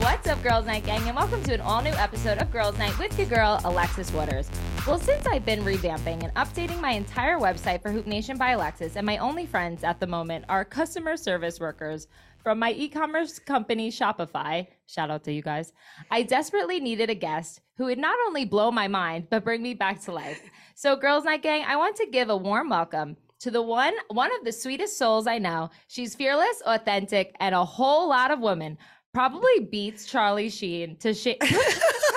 What's up, Girls Night Gang, and welcome to an all new episode of Girls Night with your girl, Alexis Waters. Well, since I've been revamping and updating my entire website for Hoop Nation by Alexis, and my only friends at the moment are customer service workers from my e commerce company, Shopify, shout out to you guys, I desperately needed a guest who would not only blow my mind, but bring me back to life. So, Girls Night Gang, I want to give a warm welcome to the one one of the sweetest souls I know. She's fearless, authentic, and a whole lot of women. Probably beats Charlie Sheen to shame.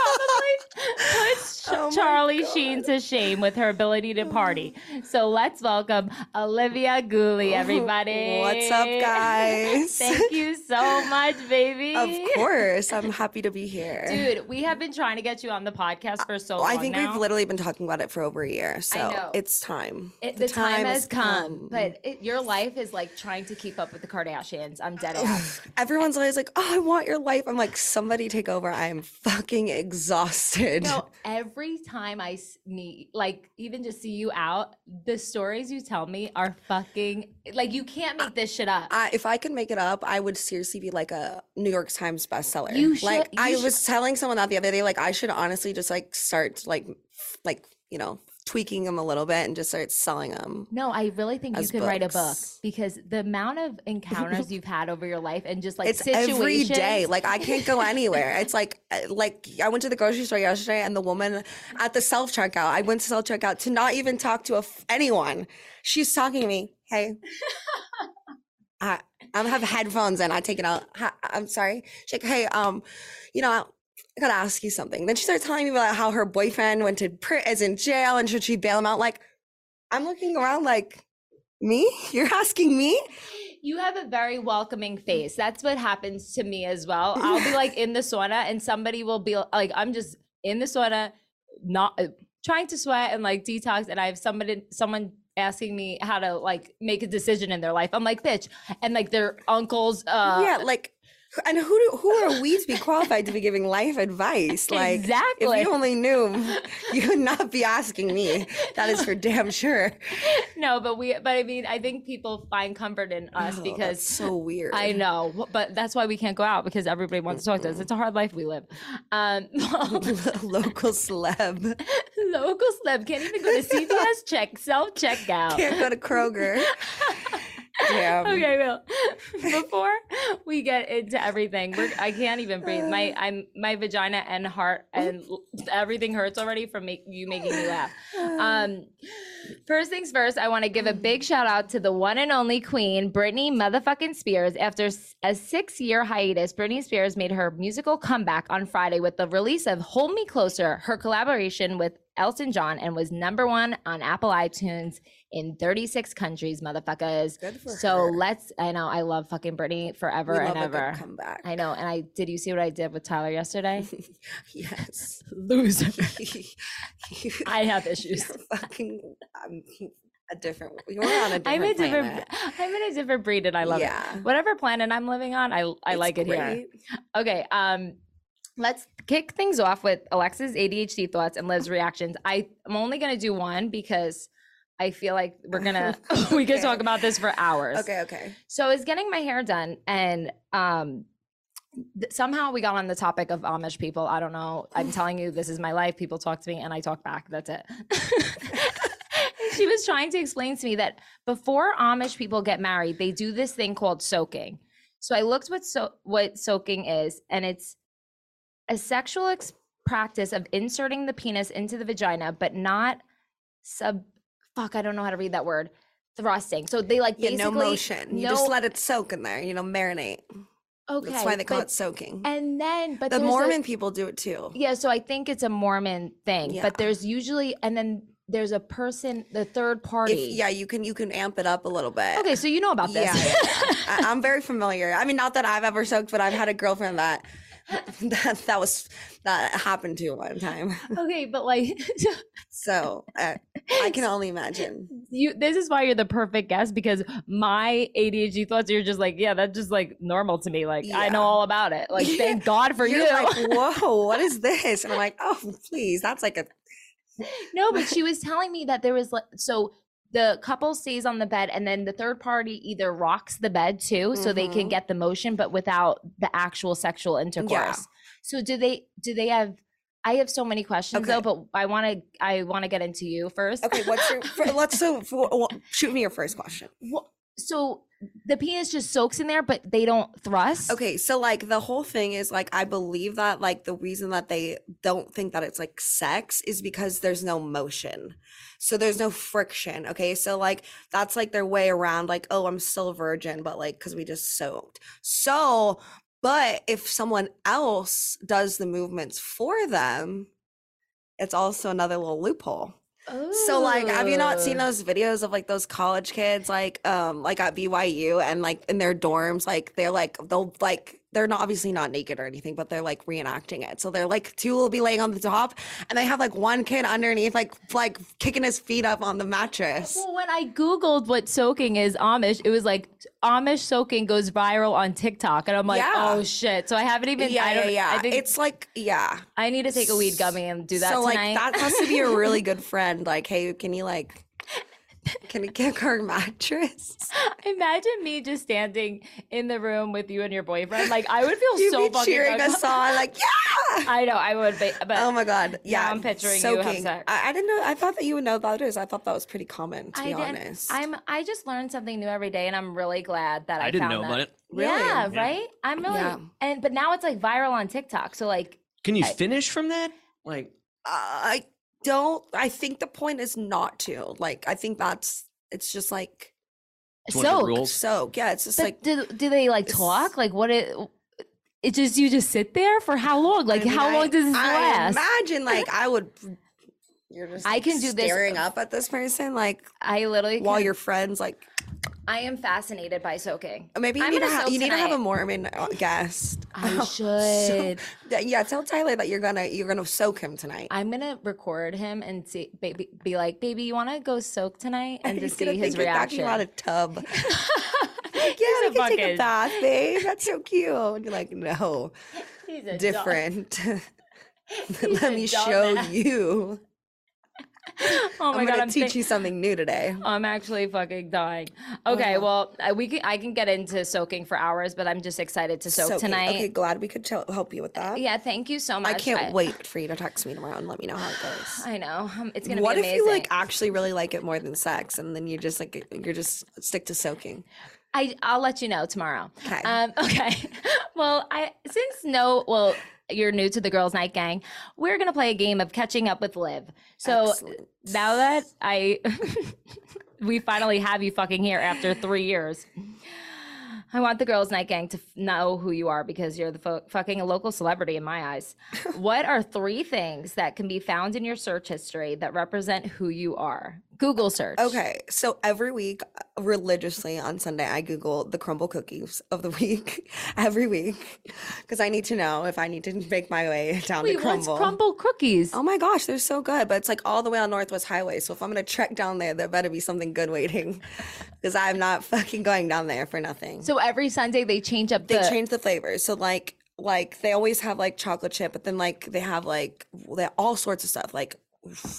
puts Oh Charlie God. Sheen to shame with her ability to oh. party. So let's welcome Olivia Guley, oh, everybody. What's up, guys? Thank you so much, baby. Of course, I'm happy to be here. Dude, we have been trying to get you on the podcast for so Well, long I think now. we've literally been talking about it for over a year, so it's time. It, the, time, has come, but it, your life is like trying to keep up with the Kardashians. I'm dead ass. everyone's always like, "Oh, I want your life." I'm like, "Somebody take over." I am fucking exhausted. No, every time I meet, like, even just see you out, the stories you tell me are fucking like you can't make this shit up. I, if I could make it up, I would seriously be like a New York Times bestseller. You should- like you I should- was telling someone that the other day, like I should honestly just like start like, like you know, tweaking them a little bit and just start selling them. no, I really think you could write a book because the amount of encounters you've had over your life and just like it's situations. every day. Like I can't go anywhere. It's like uh, like I went to the grocery store yesterday, and the woman at the self checkout. I went to self checkout to not even talk to a f- anyone. She's talking to me. Hey, I I have headphones and I take it out. Hi, I'm sorry. She's like, hey, um, you know. I, gotta ask you something. Then she started telling me about how her boyfriend went to pri- is in jail and should she bail him out? Like, I'm looking around like, me? You're asking me? You have a very welcoming face. That's what happens to me as well. I'll be like in the sauna and somebody will be like, I'm just in the sauna, not uh, trying to sweat and like detox. And I have somebody, someone asking me how to like make a decision in their life. I'm like, bitch. And like their uncles, uh, yeah, like, and who do, who are we to be qualified to be giving life advice? Like, exactly. if you only knew, you would not be asking me. That is for damn sure. no, but we, but I mean, I think people find comfort in us Oh, because that's so weird. I know, but that's why we can't go out because everybody wants to talk to us. It's a hard life we live. Um, Local celeb local celeb can't even go to CVS check self checkout. can't go to Kroger. Damn. Okay, well, before we get into everything, I can't even breathe. My I'm my vagina and heart and everything hurts already from make, you making me laugh. Um, first things first, I want to give a big shout out to the one and only queen, Britney motherfucking Spears. After a six year hiatus, Britney Spears made her musical comeback on Friday with the release of "Hold Me Closer," her collaboration with Elton John, and was number one on Apple iTunes in 36 countries, motherfuckers. Good for So her. let's. I know I love fucking Britney forever and love a good ever. comeback. I know. And I did. You see what I did with Tyler yesterday? yes. Loser. I have issues. You're fucking um, a different. You're on a different. I'm a different. planet. I'm in a different breed, and I love yeah. it. Whatever planet I'm living on, I I It's like it here. Okay. Um, let's kick things off with Alexa's ADHD thoughts and Liv's reactions. I am only gonna do one because I feel like we're gonna we could talk about this for hours. Okay. Okay. So I was getting my hair done, and um, th- somehow we got on the topic of Amish people. I don't know. I'm telling you, this is my life. People talk to me, and I talk back. That's it. she was trying to explain to me that before Amish people get married, they do this thing called soaking. So I looked what so what soaking is, and it's a sexual ex- practice of inserting the penis into the vagina, but not sub. Fuck, I don't know how to read that word. Thrusting. So they like Yeah, basically no motion. You no- just let it soak in there. You know, marinate. Okay, That's why they call but- it soaking. And then, but the there's a- Mormon people do it too. yeah, so I think it's a Mormon thing, Yeah. but there's usually, and then there's a person, the third party. If, yeah, you can you can amp it up a little bit. Okay, so you know about this. Yeah, yeah. I, I'm very familiar. I mean, not that I've ever soaked, but I've had a girlfriend that that, that was that happened to one time. okay, but like, So uh, I can only imagine. you. This is why you're the perfect guest because my ADHD thoughts. You're just like, yeah, that's just like normal to me. Like I know all about it. Like thank God for You're you. like, whoa, what is this? And I'm like, oh, please, that's like a no, but she was telling me that there was like so the couple stays on the bed and then the third party either rocks the bed too so they can Mhm. get the motion but without the actual sexual intercourse so do they do they have i have so many questions though but i want to i want to get into you first Okay, what's your? For, let's so for, well, shoot me your first question. Wha- so the penis just soaks in there but they don't thrust Okay, so like the whole thing is like I believe that like the reason that they don't think that it's like sex is because there's no motion. So there's no friction. Okay, so like that's like their way around like oh I'm still virgin but like cuz we just soaked. So but if someone else does the movements for them it's also another little loophole. So like have you not seen those videos of like those college kids like um like at BYU and like in their dorms like they're like they'll like they're not obviously not naked or anything but they're like reenacting it. So they're like two will be laying on the top and they have like one kid underneath like like kicking his feet up on the mattress. Well, when I Googled what soaking is Amish, it was like Amish soaking goes viral on TikTok. And I'm like, Yeah. oh shit. So I haven't even, yeah, I yeah, don't, yeah. I think it's like yeah. I need to take a weed gummy and do that so tonight. like that has to be a really good friend. Like, hey, can you like can you kick our mattress? Imagine me just standing in the room with you and your boyfriend. Like I would feel You'd so be fucking cheering us on, like, yeah. I know I would be, but Oh my god! Yeah, I'm picturing you have soaking. sex. I, I didn't know. I thought that you would know what that is. I thought that was pretty common, to I be didn't. honest. I'm. I just learned something new every day, and I'm really glad that I, I didn't found know that. about it. Really? Yeah, Yeah. right. I'm really Yeah. and but now it's like viral on TikTok. So like Can you I- finish from that? Like, I don't. I think the point is not to. Like, I think that's. It's just like It's one of the so. Yeah, it's just But like. do do they like talk? Like what it? It just you just sit there for how long? Like I mean, how I- long does this I last? imagine like I would. You're just. I like, can do this- Staring up at this person, like I literally while can- your friends, like I am fascinated by soaking. maybe you I'm need to have soak you need to have a. Mormon uh, guest. I So- should. th- yeah, tell Tyler that you're gonna you're gonna soak him tonight. I'm gonna record him and see, baby, be like, baby, you want to go soak tonight, and just see his think you're talking reaction. about a tub. Like, yeah, a we can take a bath, babe. That's so cute. And you're like, no, He's a dog. different. He's Let a me show dumbass. you. Oh my I'm god, gonna I'm teach thi- you something new today. I'm actually fucking dying. Okay, well, I, we can I can get into soaking for hours, but I'm just excited to soak Soaking. tonight. Okay, glad we could ch- help you with that. Yeah, thank you so much. I can't wait for you to text me tomorrow and let me know how it goes. I know um, it's gonna What be if you like actually really like it more than sex, and then you just like you're just stick to soaking? I I'll let you know tomorrow. 'Kay. Um, okay. well, I since no well you're new to the girls' night gang, we're gonna play a game of catching up with Liv. So Excellent. now that I we finally have you fucking here after three years. I want the girls' night gang to f- know who you are because you're the fu- fucking a local celebrity in my eyes. what are three things that can be found in your search history that represent who you are? Google search. Okay, so every week, religiously on Sunday, I Google the crumble cookies of the week every week because I need to know if I need to make my way down Wait, to what's crumble. crumble cookies? Oh my gosh, they're so good, but it's like all the way on Northwest Highway. So if I'm gonna trek down there, there better be something good waiting because I'm not fucking going down there for nothing. So every Sunday they change up the- they change the flavors. So like like they always have like chocolate chip, but then like they have like they all sorts of stuff like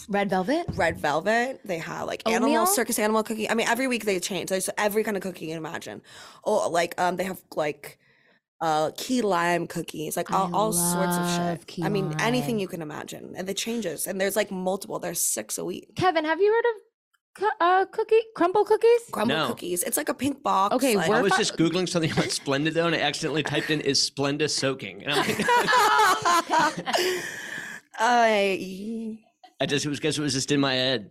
red velvet. red velvet. They have like animal circus animal cookie. I mean, every week they change. There's every kind of cookie you can imagine. Oh, like um, they have like uh key lime cookies, like all, all sorts of shit. key I mean, anything you can imagine, and it changes. And there's like multiple. There's six a week. Kevin, have you heard of uh, cookie crumble cookies? Crumble No. cookies. It's like a pink box. Okay, like- I was fu- just googling something about Splendid though, and I accidentally typed in "is Splenda soaking?" And I'm like, I I just it was guess it was just in my head.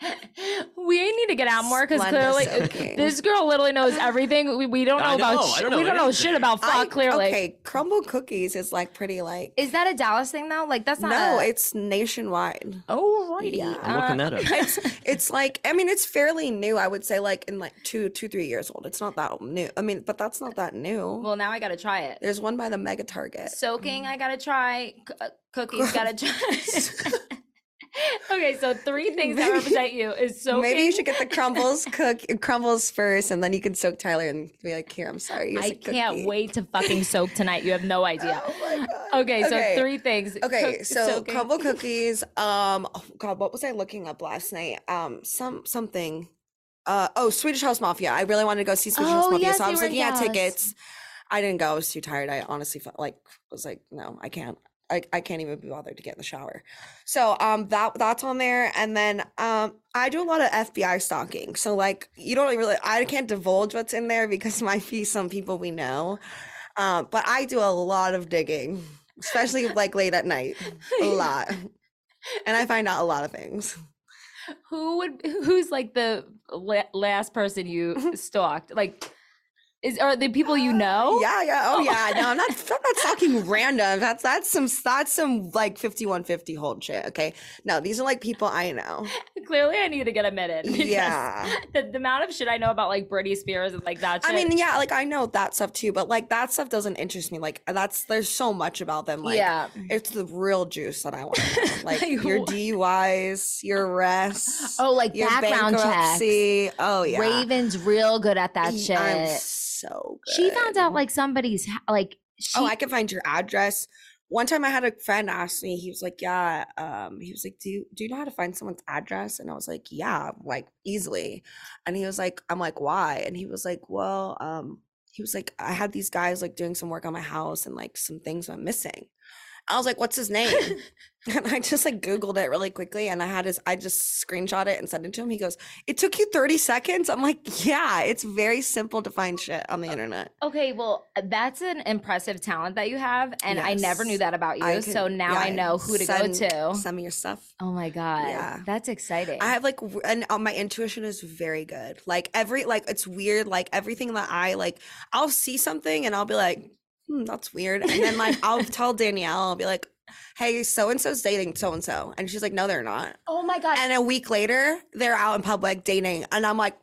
we need to get out more because Splenda clearly soaking. this girl literally knows everything. We, we don't know I about know, sh- I don't know we don't know anything. shit about fuck. I- clearly, Okay, crumble cookies is like pretty like is that a Dallas thing though? Like that's not. no, a- it's nationwide. oh righty. Yeah. I'm looking that up. It's it's like I mean it's fairly new. I would say like in like two two three years old. It's not that new. I mean, but that's not that new. Well, now I gotta try it. There's one by the Mega Target. Soaking, I gotta try. C- uh, cookies, gotta try. Okay, so three things that represent you is soaking. Maybe you should get the crumbles cook crumbles first, and then you can soak Tyler and be like, "Here, I'm sorry." I can't cookie." wait to fucking soak tonight. You have no idea. Oh my God. Okay, so Okay. three things. Okay, Cook- so soaking. crumble cookies. Um, oh God, what was I looking up last night? Um, some something. uh oh Swedish House Mafia. I really wanted to go see Swedish House Oh, Mafia, yes, so I was looking at tickets. I didn't go. I was too tired. I honestly felt like was like, no, I can't. I, I can't even be bothered to get in the shower. So um that that's on there. And then um I do a lot of FBI stalking. So like you don't really I can't divulge what's in there because it might be some people we know. Um, but I do a lot of digging, especially like late at night. A lot. And I find out a lot of things. Who would who's like the la- last person you stalked? Like is are the people you uh, know? Yeah, yeah. Oh, Oh. yeah. No, I'm not. I'm not talking random. That's that's some that's some like 5150 hold shit. Okay. No, these are like people I know. Clearly I need to get admitted. because Yeah. The, the amount of shit I know about like Britney Spears and like that shit. I mean, yeah, like I know that stuff too, but like that stuff doesn't interest me. Like that's there's so much about them. Like yeah. it's the real juice that I want. Like Like, your DUIs, your arrests, Oh, like your background checks. Oh yeah. Raven's real good at that shit. So good. She found out like somebody's like she oh, I can find your address. One time I had a friend ask me, he was like, Yeah, um, he was like, Do you do you know how to find someone's address? And I was like, Yeah, like easily. And he was like, I'm like, why? And he was like, Well, um, he was like, I had these guys like doing some work on my house and like some things went missing. I was like, What's his name? and I just like Googled it really quickly and I had his I just screenshot it and sent it to him. He goes, It took you 30 seconds? I'm like, Yeah, it's very simple to find shit on the internet. Okay, well, that's an impressive talent that you have, and I never knew that about you. I so now yeah, I know who to go to. Some of your stuff. Oh my god, Yeah. that's exciting. I have like, and uh, my intuition is very good. Like every, like it's weird. Like everything that I like, I'll see something and I'll be like, hmm, that's weird. And then like I'll tell Danielle, I'll be like, hey, so and so's dating so and so, and she's like, no, they're not. oh my god, And a week later, they're out in public dating, and I'm like,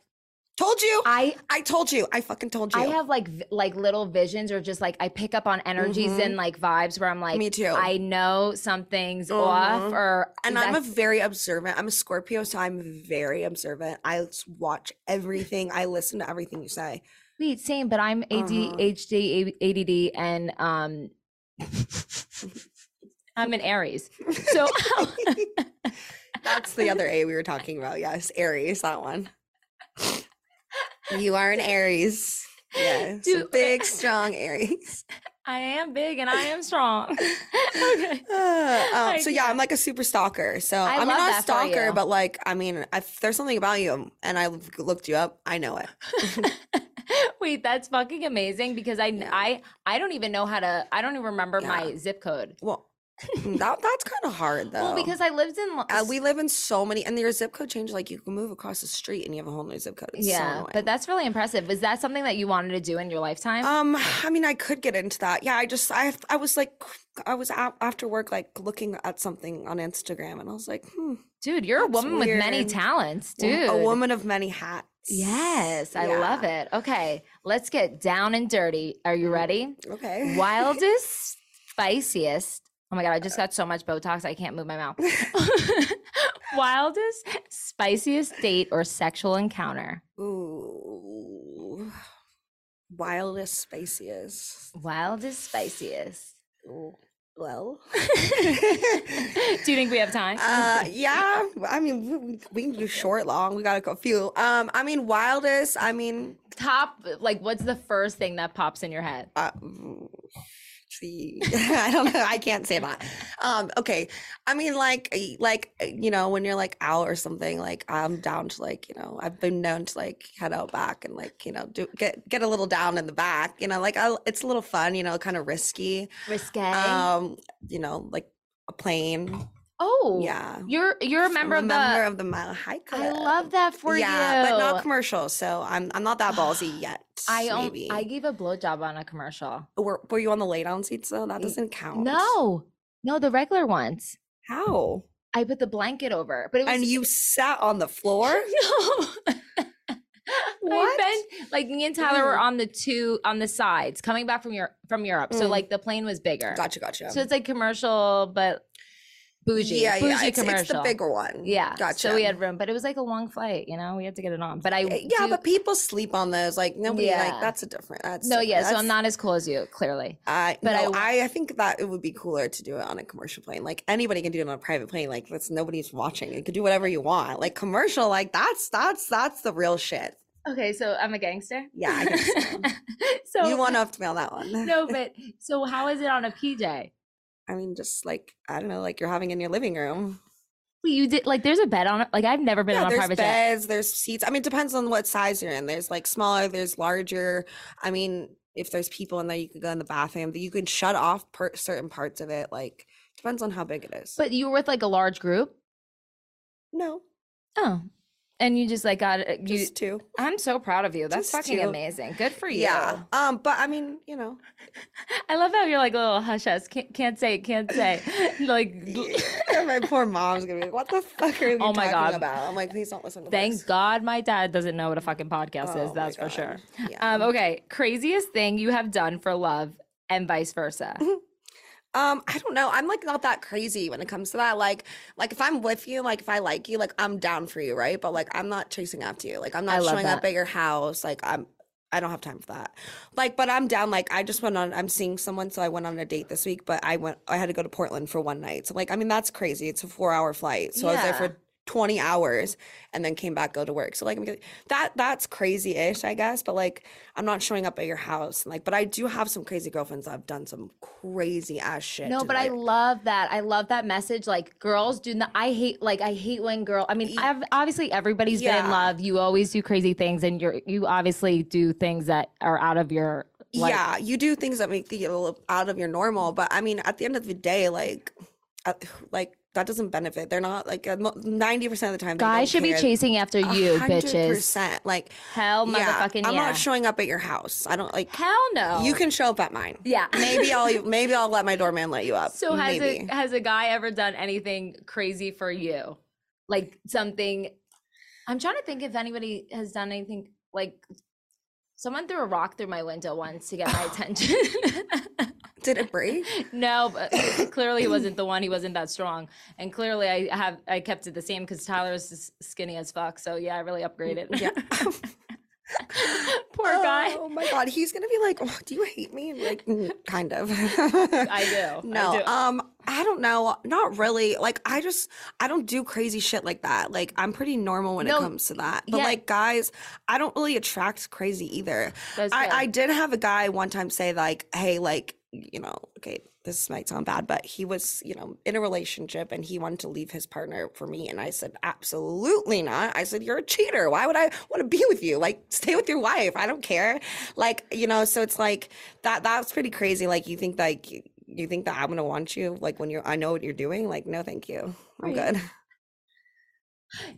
told you, I I told you, I fucking told you. I have like like little visions or just like I pick up on energies Mhm. and like vibes where I'm like, Me too. I know something's off Mhm. or and I'm a very observant. I'm a Scorpio, so I'm very observant. i watch everything. I listen to everything you say. Wait same, but I'm ADHD, ADD, and um, I'm an Aries. So That's the other A we were talking about. Yes, Aries, that one. You are an Aries. Yes, Dude, big, strong Aries. I am big and I am strong. okay. Uh, um, so yeah, I'm like a super stalker. So I I am not a stalker, but like, I mean, if there's something about you and I looked you up, I know it. Wait, that's fucking amazing because I Yeah. I I don't even know how to I don't even remember my zip code. Well, that that's kind of hard though. Well, because I lived in uh, we live in so many, and your zip code change. Like you can move across the street and you have a whole new zip code. It's yeah, annoying. but that's really impressive. Is that something that you wanted to do in your lifetime? Um, I mean, I could get into that. Yeah, I just, I, I was like, I was out after work, like looking at something on Instagram, and I was like, hmm, dude, you're a woman with many talents, dude. a woman of many hats. Yes, I love it. Okay, let's get down and dirty. Are you mm, ready? Okay. Wildest, spiciest. Oh my god, I just uh. got so much Botox I can't move my mouth. Wildest, spiciest date or sexual encounter. Ooh. Wildest, spiciest. Wildest, spiciest. Ooh, Well. Do you think we have time? Uh, yeah. I mean, we, we can do short, long. We got a few. Um, I mean, wildest. I mean, Top, like, what's the first thing that pops in your head? uh, see, I don't know. I can't say that. Um, okay. I mean, like, like uh, you know, when you're like out or something, like I'm down to like, you know, I've been known to like head out back and like, you know, do get get a little down in the back. You know, like I, it's a little fun. You know, kind of risky. Risque. Um, you know, like a plane. Oh, Yeah. You're you're a member I'm of member the. of the Mile High Club. I love that for yeah, you. Yeah, but not commercial. So I'm I'm not that ballsy yet. I maybe. I gave a blowjob on a commercial. were, were you on the lay down seats though? That doesn't count. No, no, the regular ones. How? I put the blanket over, but it was And you sat on the floor? no. What? Bent like me and Tyler were Mm. on the two on the sides coming back from Europe from Europe. So Mm. like the plane was bigger. Gotcha, gotcha. So it's like commercial, but bougie, yeah, bougie yeah. It's, commercial. it's the bigger one. Yeah, Gotcha. So we had room, but it was like a long flight. You know, we had to get it on. But I Uh, yeah, do- but people sleep on those. Like nobody Yeah. like that's a different. That's no, yeah. So I'm not as cool as you, clearly. I but but I- I, I think that it would be cooler to do it on a commercial plane. Like anybody can do it on a private plane. Like that's nobody's watching. You can do whatever you want. Like commercial, like that's that's that's the real shit. Okay, so I'm a gangster. Yeah, I guess so. so you want to mail that one. no, but so how is it on a PJ? I mean, just like I don't know, like you're having in your living room. You did like there's a bed on it. Like I've never been Yeah, on a private jet. There's beds, there's seats. I mean, it depends on what size you're in. There's like smaller, there's larger. I mean, if there's people in there, you could go in the bathroom. You can shut off per- certain parts of it. Like depends on how big it is. But you were with like a large group. no, Oh, and you just like got it. You. just two. I'm so proud of you. That's Just fucking two. amazing. Good for you. Yeah. Um, but I mean, you know, I love how you're like a little hush hush. Can't, can't say, can't say. like, my poor mom's gonna be like, "What the fuck are you Oh my talking God. about?" I'm like, "Please don't listen to this. thank this." God my dad doesn't know what a fucking podcast Oh is. That's for sure. Yeah. Um, okay. Craziest thing you have done for love and vice versa. Um, I don't know. I'm like not that crazy when it comes to that. Like, like if I'm with you, like if I like you, like I'm down for you, right? But like I'm not chasing after you. Like I'm not showing up at your house. Like I'm I don't have time for that. Like, but I'm down. Like I just went on I'm seeing someone, so I went on a date this week, but I went I had to go to Portland for one night. So like I mean that's crazy. It's a four hour flight. So I was there for 20 hours and then came back go to work so like that that's crazy-ish i guess but like i'm not showing up at your house like but i do have some crazy girlfriends that have done some crazy ass shit No, but I love that. I love that message. Like girls do not. I hate like I hate when girl. I mean, I've, obviously everybody's been in love. You always do crazy things, and you're you obviously do things that are out of your. Like, yeah, you do things that make you out of your normal, but I mean, at the end of the day, like, uh, like that doesn't benefit. They're not like ninety percent of the time. Guys should be chasing after you, hundred bitches. percent. Like, Hell, yeah, motherfucking I'm yeah. not showing up at your house. I don't like. Hell no. You can show up at mine. Yeah. Maybe I'll maybe I'll let my doorman let you up. So has maybe. a has a guy ever done anything crazy for you? Like something I'm trying to think if anybody has done anything like someone threw a rock through my window once to get my attention. Did it break? no, but clearly he wasn't the one. He wasn't that strong. And clearly I have I kept it the same because Tyler was skinny as fuck. So yeah, I really upgraded. Yeah. Poor guy. Oh my god, he's gonna be like, oh, "Do you hate me?" Like, mm, kind of. I do. No, I do. um, I don't know. Not really. Like, I just, I don't do crazy shit like that. Like, I'm pretty normal when No, it comes to that. But yeah. like, guys, I don't really attract crazy either. I. I did have a guy one time say like, "Hey, like, you know, okay, this might sound bad, but he was, you know, in a relationship and he wanted to leave his partner for me." And I said, "Absolutely not." I said, "You're a cheater. Why would I want to be with you? Like, stay with your wife. I don't care." Like, you know, so it's like that. That's pretty crazy. Like, you think like you- think that I'm gonna want you like when you're I know what you're doing? Like, no, thank you. I'm Right. good.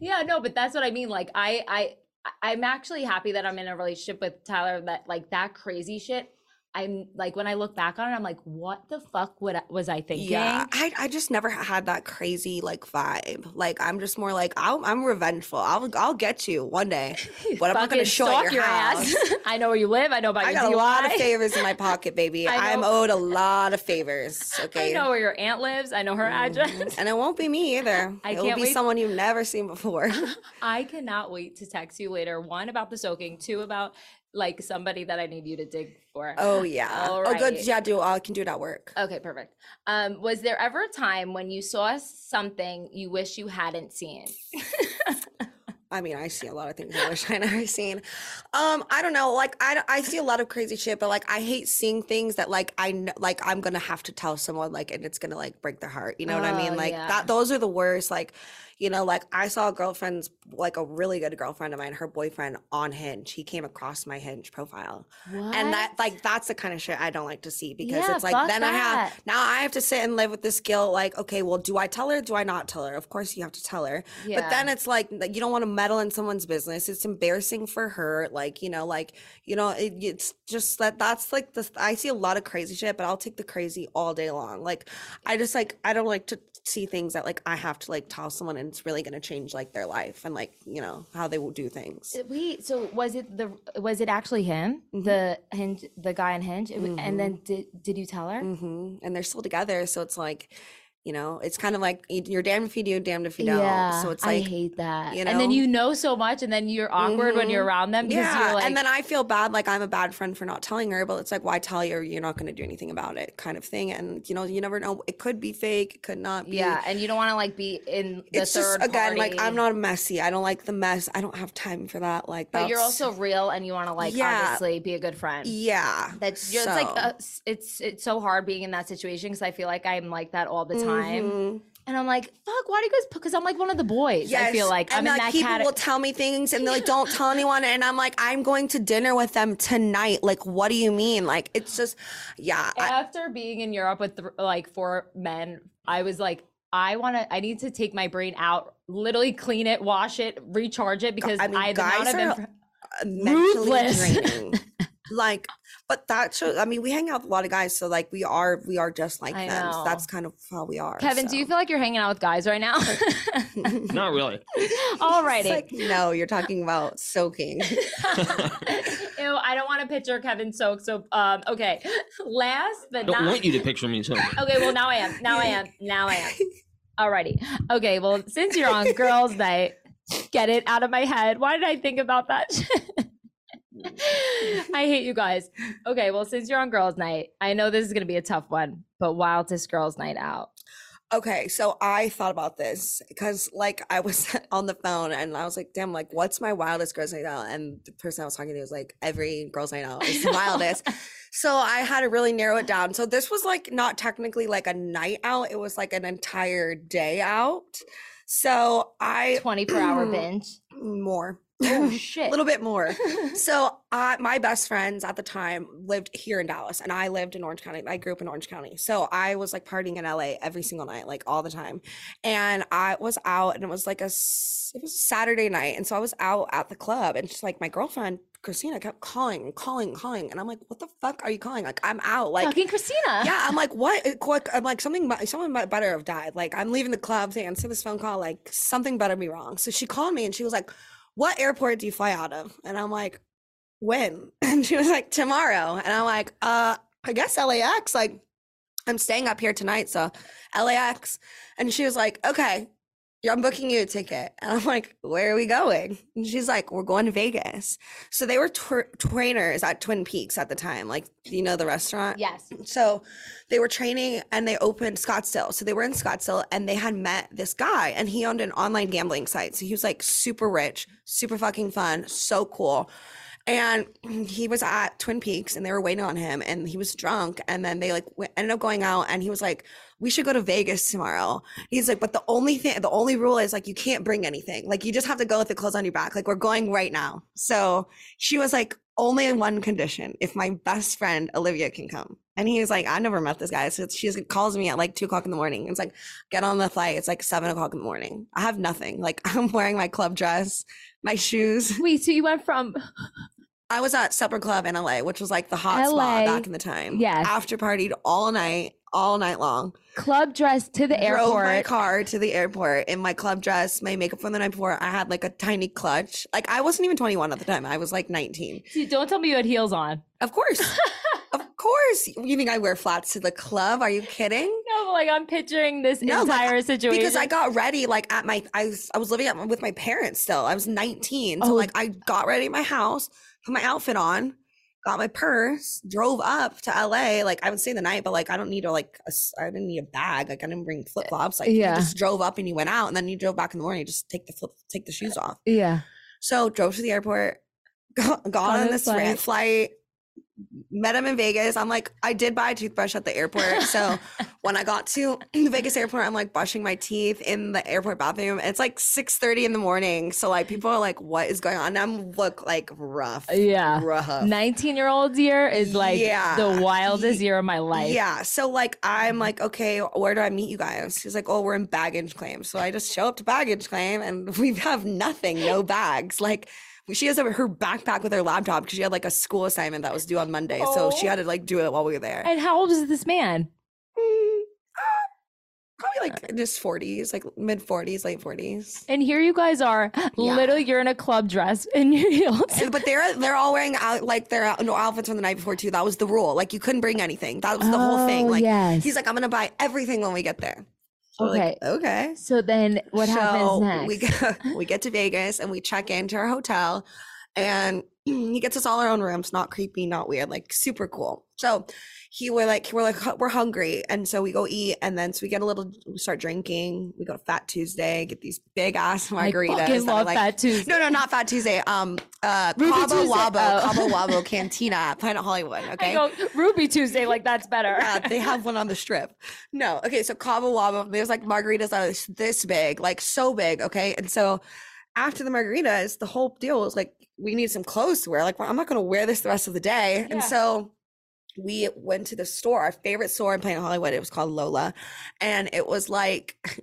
Yeah, no, but that's what I mean. Like I I- I'm actually happy that I'm in a relationship with Tyler that like that crazy shit. I'm like when I look back on it, I'm like, what the fuck would I, was I thinking? Yeah, I, I just never had that crazy like vibe. Like I'm just more like I'll, I'm revengeful. I'll I'll get you one day, but I'm not gonna show at stalk your, house. ass. I know where you live. I know about your I your got a lot of favors in my pocket, baby. I'm owed a lot of favors. Okay, I know where your aunt lives. I know her address. Mhm. And it won't be me either. I it will can't be wait- someone you've never seen before. I cannot wait to text you later. One about the soaking. Two about like somebody that I need you to dig for. oh yeah. All Oh good. Yeah, do I can do it at work. Okay, perfect. Um, was there ever a time when you saw something you wish you hadn't seen? I mean, I see a lot of things I wish I never seen. Um, I don't know. Like, I, I see a lot of crazy shit, but like, I hate seeing things that like I kn- like I'm gonna have to tell someone like, and it's gonna like break their heart. You know what I Oh, mean? Like yeah. that. Those are the worst. Like, you know, like I saw a girlfriend's like a really good girlfriend of mine, her boyfriend on Hinge. He came across my Hinge profile, What? and that like that's the kind of shit I don't like to see because Yeah, it's like then I have now I have to sit and live with this guilt. Like, okay, well, do I tell her? Do I not tell her? Of course, you have to tell her. yeah. But then it's like you don't want to meddle in someone's business. It's embarrassing for her. Like, you know, like, you know, it, it's just that that's like the, I see a lot of crazy shit, but I'll take the crazy all day long. Like, I just like, I don't like to see things that like I have to like tell someone and it's really going to change like their life and like, you know, how they will do things. We so was it the was it actually him, Mhm. the hinge, the guy on Hinge, Mhm. and then did did you tell her? hmm And they're still together. So it's like, You know, it's kind of like you're damned if you do, damned if you don't. so it's like I hate that. you know? And then you know so much, and then you're awkward when you're Mhm. around them because yeah. like, and then I feel bad, like I'm a bad friend for not telling her, but it's like, why tell you? You're not going to do anything about it, kind of thing. And you know, you never know. It could be fake. It could not be. yeah, and you don't want to like be in the It's third just again, like I'm not messy. I don't like the mess. I don't have time for that. Like, But you're also real, and you want to like Yeah. obviously be a good friend. yeah. That's it's like So- uh, it's it's so hard being in that situation because I feel like I'm like that all the time, Mhm. and I'm like, fuck, why do you guys? Because I'm like one of the boys. I feel Yes, like I'm and in like that people category. will tell me things and they're like, "Don't tell anyone," and I'm like, "I'm going to dinner with them tonight." Like, what do you mean? Like, it's just, yeah. I, After being in Europe with th- like four men, I was like, I want to. I need to take my brain out, literally clean it, wash it, recharge it because I, I mean, the amount guys of are inf- mentally Ruthless. draining. like, but that shows. I mean, we hang out with a lot of guys, so like, we are, we are just like I them. So that's kind of how we are. Kevin, do you feel like you're hanging out with guys right now? Not really. Alrighty. It's like, no, you're talking about soaking. Ew, I don't want to picture Kevin soaked So, um, okay. Last but I don't not want you to picture me so. okay. Well, now I am. Now I am. Now I am. Alrighty. Okay. Well, since you're on girls' night, get it out of my head. Why did I think about that? I hate you guys. Okay. Well, since you're on girls' night, I know this is gonna be a tough one, but wildest girls' night out. Okay, so I thought about this because like I was on the phone and I was like, damn, like what's my wildest girls' night out? And the person I was talking to was like, every girls' night out is the wildest. so I had to really narrow it down. So this was like not technically like a night out, it was like an entire day out. So I 24 hour binge. more. Oh a little bit more. So uh, my best friends at the time lived here in Dallas, and I lived in Orange County. I grew up in Orange County, so I was like partying in LA every single night, like all the time. And I was out, and it was like a it was Saturday night, and so I was out at the club, and just like my girlfriend Christina kept calling and calling and calling, and I'm like, "What the fuck are you calling? Like I'm out, like." Fucking Christina. yeah, I'm like, what? Quick, I'm like, something, someone might better have died. Like, I'm leaving the club to answer this phone call. Like, something better be wrong. So she called me and she was like, "What airport do you fly out of?" And I'm like, "When?" And she was like, "Tomorrow." And I'm like, "Uh, I guess LAX. Like, I'm staying up here tonight, so LAX." And she was like, "Okay." I'm booking you a ticket. And I'm like, where are we going? And she's like, we're going to Vegas. So they were trainers at Twin Peaks at the time. Like, you know, the restaurant? Yes. So they were training and they opened Scottsdale. So they were in Scottsdale and they had met this guy and he owned an online gambling site. So he was like super rich, super fucking fun, so cool. And he was at Twin Peaks and they were waiting on him and he was drunk. And then they like went, ended up going out and he was like, we should go to Vegas tomorrow. He's like, but the only thing, the only rule is like, you can't bring anything. Like, you just have to go with the clothes on your back. Like, we're going right now. So she was like, only in one condition if my best friend Olivia can come. And he was like, I never met this guy. So she just calls me at like two o'clock in the morning. It's like, get on the flight. It's like seven o'clock in the morning. I have nothing. Like, I'm wearing my club dress, my shoes. Wait, so you went from I was at Supper Club in LA, which was like the hot LA, spot back in the time. Yeah. After partied all night, all night long. club dress to the airport. Drove my airport. car to the airport in my club dress, my makeup from the night before. I had like a tiny clutch. Like I wasn't even 21 at the time. I was like 19. See, Don't tell me you had heels on. Of course. of course. You think I wear flats to the club? Are you kidding? No, but like I'm picturing this No, like, entire situation. Because I got ready like at my I was, I was living at, with my parents still. I was 19. So Oh. like I got ready at my house, put my outfit on, got my purse, drove up to LA. Like I would stay the night, but like I don't need a like I didn't need a bag. Like I didn't bring flip flops. Like Yeah. you just drove up and you went out and then you drove back in the morning, you just take the flip take the shoes off. yeah. So drove to the airport, got, got On on this flight. flight. Met him in Vegas. I'm like, I did buy a toothbrush at the airport. So when I got to the Vegas airport, I'm like brushing my teeth in the airport bathroom. It's like 6:30 in the morning. So like people are like, what is going on? And I'm look like rough. Yeah. Rough. 19 year old year is like Yeah. the wildest year of my life. Yeah. So like I'm mm-hmm. like, okay, where do I meet you guys? He's like, oh, we're in baggage claim. So I just show up to baggage claim and we have nothing, no bags. Like she has her backpack with her laptop because she had like a school assignment that was due on Monday. So she Oh. had to like do it while we were there. And how old is this man? Mm, uh, Probably like just 40s, like mid 40s, late 40s. And here you guys are, literally, you're in a club dress in your heels. But they're they're all wearing out like their no outfits from the night before too. That was the rule. Like you couldn't bring anything. That was the whole thing. Oh, Like yes. he's like, I'm gonna buy everything when we get there. So we're like, Okay. okay. So then what happens next? We go, we get to Vegas and we check into our hotel, and he gets us all our own rooms. Not creepy, not weird, like super cool. So he we're like we're like we're hungry, and so we go eat, and then so we get a little, we start drinking. We go to Fat Tuesday, get these big ass margaritas. I fucking love like, that too. No, no, not Fat Tuesday. Um, uh, Ruby Cabo Tuesday. Wabo, Oh. Cabo Wabo Cantina, at Planet Hollywood. Okay. I go Ruby Tuesday, like that's better. Yeah, they have one on the strip. No, okay, so Cabo Wabo, there's like margaritas that are this- big, like so big, okay? And so after the margaritas, the whole deal was like, we need some clothes to wear. Like, well, I'm not gonna wear this the rest of the day. Yeah. And so we went to the store, our favorite store in Planet Hollywood. It was called Lola. And it was like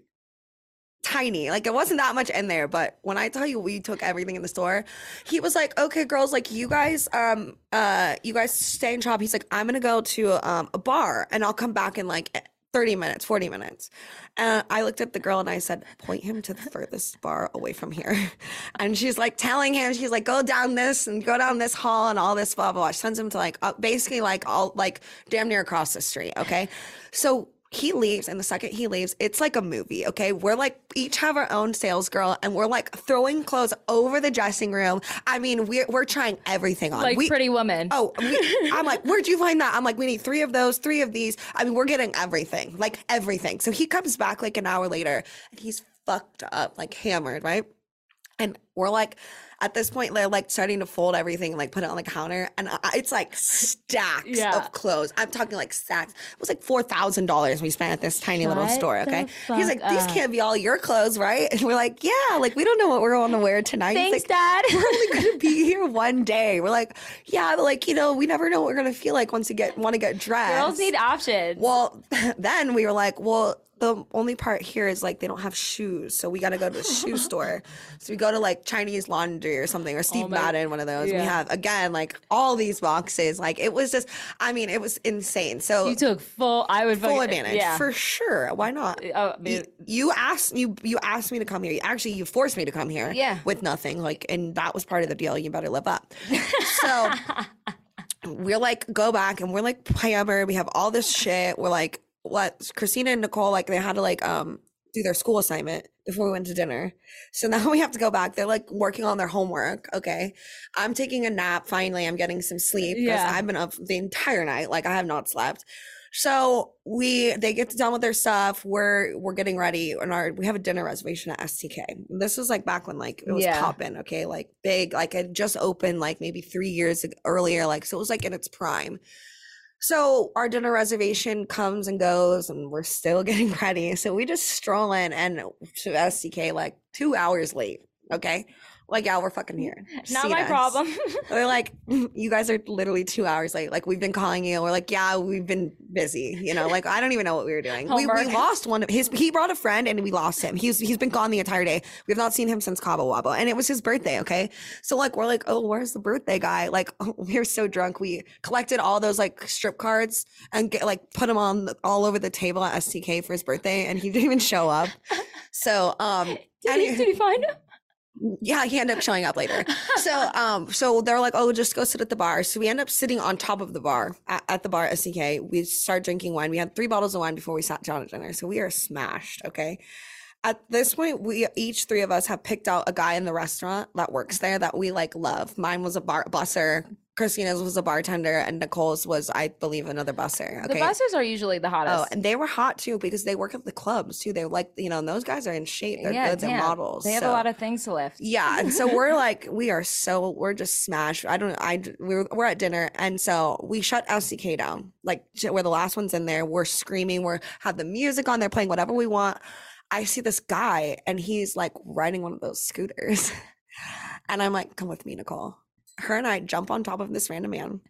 tiny. Like it wasn't that much in there, but when I tell you we took everything in the store, he was like, "Okay, girls, like you guys um uh you guys stay in shop." He's like, "I'm going to go to um a bar and I'll come back in like 30 minutes, 40 minutes." And I looked at the girl and I said, "Point him to the furthest bar away from here." And she's like telling him, she's like, "Go down this and go down this hall and all this blah blah." blah. She sends him to like uh, basically like all like damn near across the street, okay? So he leaves and the second he leaves it's like a movie okay? We're like each have our own sales girl and we're like throwing clothes over the dressing room. I mean we're, we're trying everything on. Like we, Pretty Woman. oh we, i'm like where'd you find that? I'm like we need three of those three of these. I mean we're getting everything like everything. So he comes back like an hour later and he's fucked up like hammered right? And we're like at this point they're like starting to fold everything and like put it on the counter and I- it's like stacks Yeah. of clothes i'm talking like stacks it was like four thousand dollars we spent at this tiny little store okay he's like these up. can't be all your clothes right and we're like yeah like we don't know what we're going to wear tonight Thanks, like, Dad. we're only going to be here one day we're like yeah but like you know we never know what we're going to feel like once you get want to get dressed Girls need options. well, then we were like, well, the only part here is like they don't have shoes, so we got to go to the shoe store. So we go to like Chinese Laundry or something, or Steve oh my- Madden, one of those. We have again like all these boxes. Like it was just, I mean, it was insane. So you took full. I would full fucking- advantage Yeah. for sure. Why not? Uh, oh, I You, you asked you you asked me to come here. You- Actually, you forced me to come here. Yeah. With nothing, like, and that was part of the deal. You better live up. So we're like go back and we're like hammered. We have all this shit. We're like what Christina and Nicole like they had to like um do their school assignment before we went to dinner. So now we have to go back. They're like working on their homework. Okay. I'm taking a nap. Finally, I'm getting some sleep because Yeah. I've been up the entire night. Like I have not slept. So we they get done with their stuff. We're we're getting ready and our we have a dinner reservation at STK. This was like back when like it was Yeah. popping, okay, like big, like it just opened like maybe three years earlier, like so it was like in its prime. So our dinner reservation comes and goes, and we're still getting ready. So we just stroll in and to STK like two hours late. Okay, like yeah, we're fucking here. not my us. problem. We're like, you guys are literally two hours late. Like we've been calling you. We're like, yeah, we've been busy. You know, like I don't even know what we were doing. We, we lost one of his. He brought a friend and we lost him. He's he's been gone the entire day. We've not seen him since Cabo Wabo, and it was his birthday. Okay, so like we're like, oh, where's the birthday guy? Like we were so drunk, we collected all those like strip cards and get, like put them on the- all over the table at STK for his birthday, and he didn't even show up. So um, did, he, did he find him? Yeah, he ended up showing up later. So, um, so they're like, "Oh, just go sit at the bar." So we end up sitting on top of the bar at, at the bar at STK. We start drinking wine. We had three bottles of wine before we sat down at dinner. So we are smashed. Okay. At this point, we each three of us have picked out a guy in the restaurant that works there that we like love. Mine was a bar busser. Christina's was a bartender, and Nicole's was, I believe, another busser. Okay? The bussers are usually the oh, hottest. Oh, and they were hot too because they work at the clubs too. They're like, you know, and those guys are in shape. They're yeah, good. They're models. They have a lot of things to lift. yeah and so we're like we are so we're just smashed i don't know. i we're, we're at dinner and so we shut lck down like we're the last ones in there we're screaming we're have the music on they're playing whatever we want i see this guy and he's like riding one of those scooters and i'm like come with me nicole her and i jump on top of this random man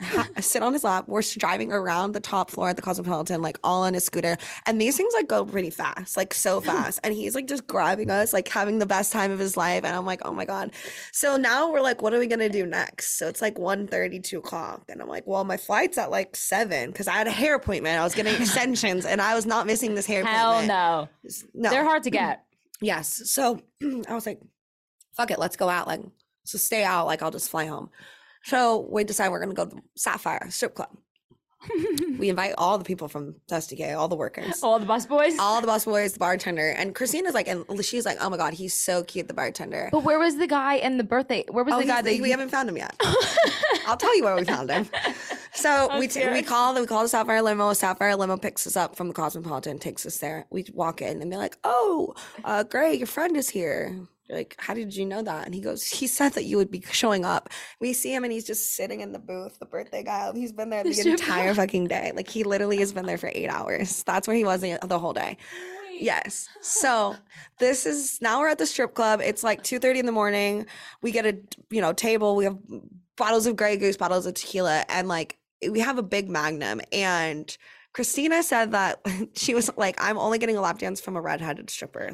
ha- sit on his lap we're driving around the top floor at the cosmopolitan like all on his scooter and these things like go pretty fast like so fast and he's like just grabbing us like having the best time of his life and i'm like oh my god so now we're like what are we gonna do next so it's like 1 2 o'clock and i'm like well my flight's at like 7 because i had a hair appointment i was getting extensions and i was not missing this hair Hell appointment no. No They're hard to get. Yes. So I was like, fuck it, let's go out. Like, so stay out. Like, I'll just fly home. So we decide we're going to go to the Sapphire strip club. we invite all the people from STK, all the workers. All the bus boys. All the bus boys, the bartender, and Christina's like, and she's like, "Oh my god, he's so cute." The bartender. but where was the guy and the birthday? Where was Oh, the guy that we haven't found him yet. I'll tell you where we found him. So we t- we call we call the Sapphire limo. Sapphire limo picks us up from the Cosmopolitan, takes us there. We walk in and they're like, "Oh, uh, your friend is here." Like, how did you know that? And he goes, he said that you would be showing up. We see him and he's just sitting in the booth, the birthday guy. He's been there the entire fucking day. Like he literally has been there for eight hours. That's where he was the the whole day. Yes. So this is now we're at the strip club. It's like two thirty in the morning. We get a you know table. We have bottles of Grey Goose, bottles of tequila, and like we have a big Magnum. And Christina said that she was like, "I'm only getting a lap dance from a redheaded stripper."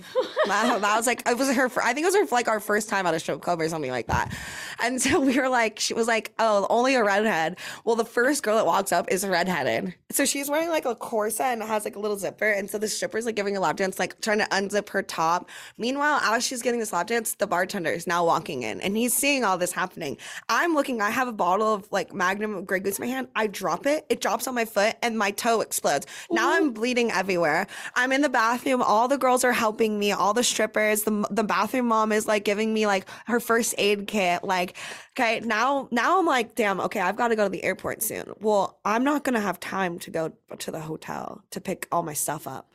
that, that was like it was her. I think it was her like our first time at a strip club or something like that. And so we were like, she was like, "Oh, only a redhead." Well, the first girl that walks up is redheaded. So she's wearing like a corset and has like a little zipper. And so the stripper's like giving a lap dance, like trying to unzip her top. Meanwhile, as she's getting this lap dance, the bartender is now walking in and he's seeing all this happening. I'm looking, I have a bottle of like Magnum Grey Goose in my hand. I drop it, it drops on my foot, and my toe explodes. Now I'm bleeding everywhere. I'm in the bathroom. All the girls are helping me, all the strippers. The, the bathroom mom is like giving me like her first aid kit. Like, okay, now now I'm like, damn, okay, I've got to go to the airport soon. Well, I'm not gonna have time to go to the hotel to pick all my stuff up.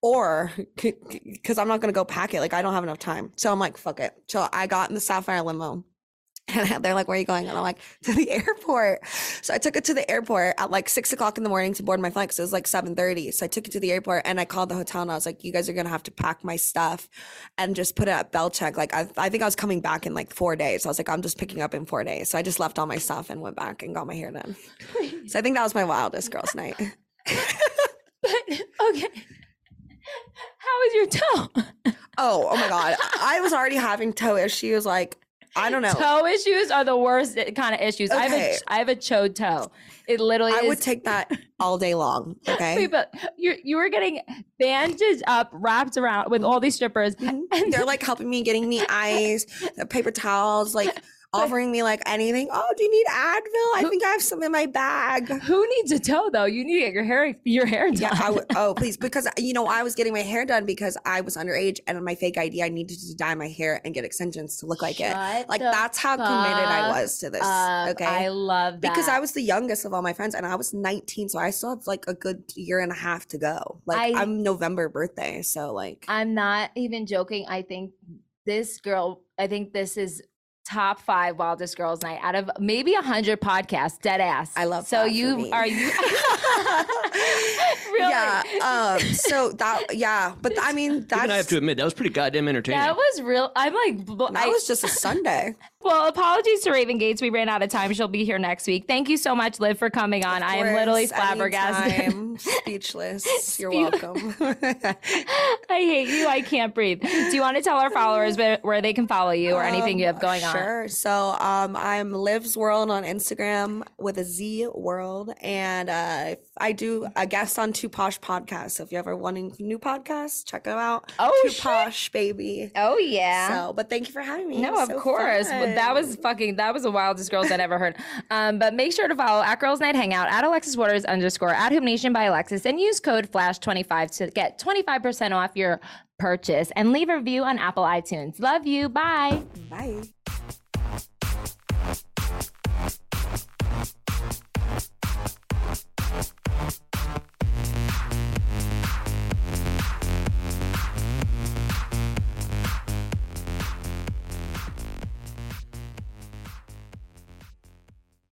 Or because I'm not gonna go pack it, like I don't have enough time. So I'm like, fuck it. So I got in the Sapphire limo. And they're like, where are you going? And I'm like, to the airport. So I took it to the airport at like six o'clock in the morning to board my flight. So it was like 7.30. So I took it to the airport and I called the hotel and I was like, you guys are going to have to pack my stuff and just put it at bell check. Like, I, I think I was coming back in like four days. So I was like, I'm just picking up in four days. So I just left all my stuff and went back and got my hair done. So I think that was my wildest girls night. But okay. How is your toe? Oh, oh my God. I was already having toe issues. Like, I don't know. Toe issues are the worst kind of issues. I have a I have a chode toe. It literally I is. would take that all day long. Okay. Wait, but you you were getting bandaged up, wrapped around with all these strippers, Mhm. and They're like helping me, getting me ice, uh, paper towels, like offering me like anything. Oh, do you need Advil? I think I have some in my bag. who needs a toe though? You need to get your hair your hair done. Yeah, I would. Oh, please, because uh, you know I was getting my hair done because I was underage, and on my fake ID, I needed to dye my hair and get extensions to look like it. Like that's how committed I was to this. up. okay, I love that because I was the youngest of all my friends, and I was 19, so I still have like a good year and a half to go. Like I- I, am November birthday, so like I'm not even joking. I think this girl. I think this is top five wildest girls night out of maybe a hundred podcasts. Dead ass. I love So that you are you? really? Yeah. Um. So that. Yeah. But I mean, that's Even I have to admit that was pretty goddamn entertaining. That was real. I'm like, bl- that I- was just a Sunday. well, apologies to Raven Gates. We ran out of time. She'll be here next week. Thank you so much, Liv, for coming on. I am literally Of course, flabbergasted. Speechless. You're Spew- welcome. I hate you. I can't breathe. Do you want to tell our followers where, where they can follow you or anything you have Um, going on? Sure. So um, I'm Liv's World on Instagram with a Z World, and uh, I do a guest on Two Posh podcast. So if you're ever wanting new podcasts, check them out. Oh, Two shit. Posh, baby. Oh yeah. So, but thank you for having me. No, of so course. But that was fucking that was the wildest girls I'd ever heard. Um, but make sure to follow at Girls Night Hangout at Alexis Waters underscore at Hoop Nation by Alexis and use code Flash25 to get 25% off your purchase and leave a review on Apple iTunes. Love you. Bye. Bye.